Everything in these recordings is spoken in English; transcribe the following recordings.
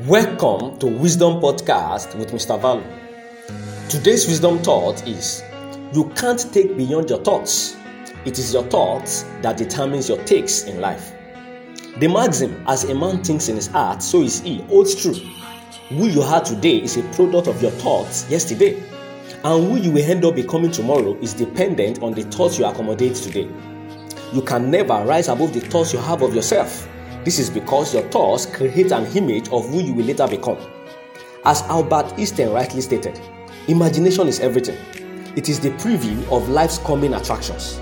Welcome to Wisdom Podcast with Mr. Valu. Today's wisdom thought is You can't take beyond your thoughts. It is your thoughts that determines your takes in life. The maxim, as a man thinks in his heart, so is he, holds true. Who you are today is a product of your thoughts yesterday. And who you will end up becoming tomorrow is dependent on the thoughts you accommodate today. You can never rise above the thoughts you have of yourself. This is because your thoughts create an image of who you will later become. As Albert Einstein rightly stated, imagination is everything. It is the preview of life's coming attractions.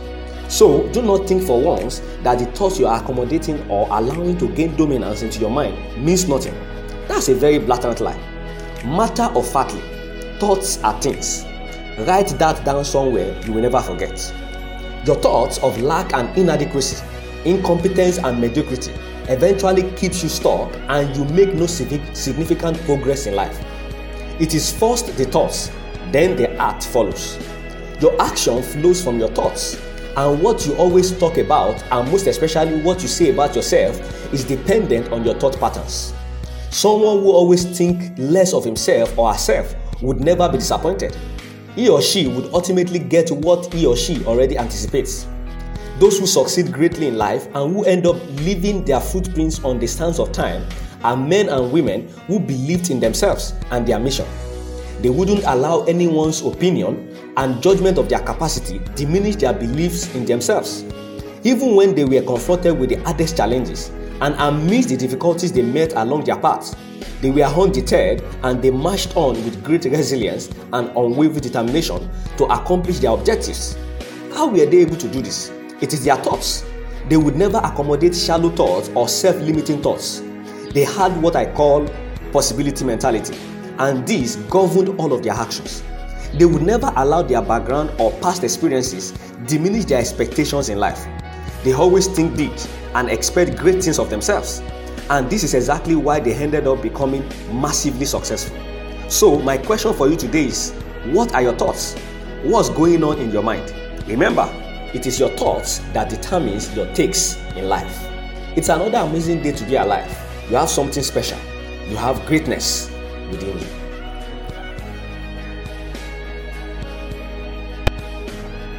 So, do not think for once that the thoughts you are accommodating or allowing to gain dominance into your mind means nothing. That's a very blatant lie. Matter of factly, thoughts are things. Write that down somewhere you will never forget. Your thoughts of lack and inadequacy, incompetence and mediocrity eventually keeps you stuck and you make no significant progress in life. It is first the thoughts, then the act follows. Your action flows from your thoughts, and what you always talk about, and most especially what you say about yourself, is dependent on your thought patterns. Someone who always think less of himself or herself would never be disappointed. He or she would ultimately get what he or she already anticipates. Those who succeed greatly in life and who end up leaving their footprints on the sands of time are men and women who believed in themselves and their mission. They wouldn't allow anyone's opinion and judgment of their capacity diminish their beliefs in themselves. Even when they were confronted with the hardest challenges and amidst the difficulties they met along their path, they were undeterred and they marched on with great resilience and unwavering determination to accomplish their objectives. How were they able to do this? It is their thoughts. They would never accommodate shallow thoughts or self limiting thoughts. They had what I call possibility mentality, and this governed all of their actions. They would never allow their background or past experiences diminish their expectations in life. They always think big and expect great things of themselves. And this is exactly why they ended up becoming massively successful. So, my question for you today is what are your thoughts? What's going on in your mind? Remember, it is your thoughts that determines your takes in life. It's another amazing day to be alive. You have something special. You have greatness within you.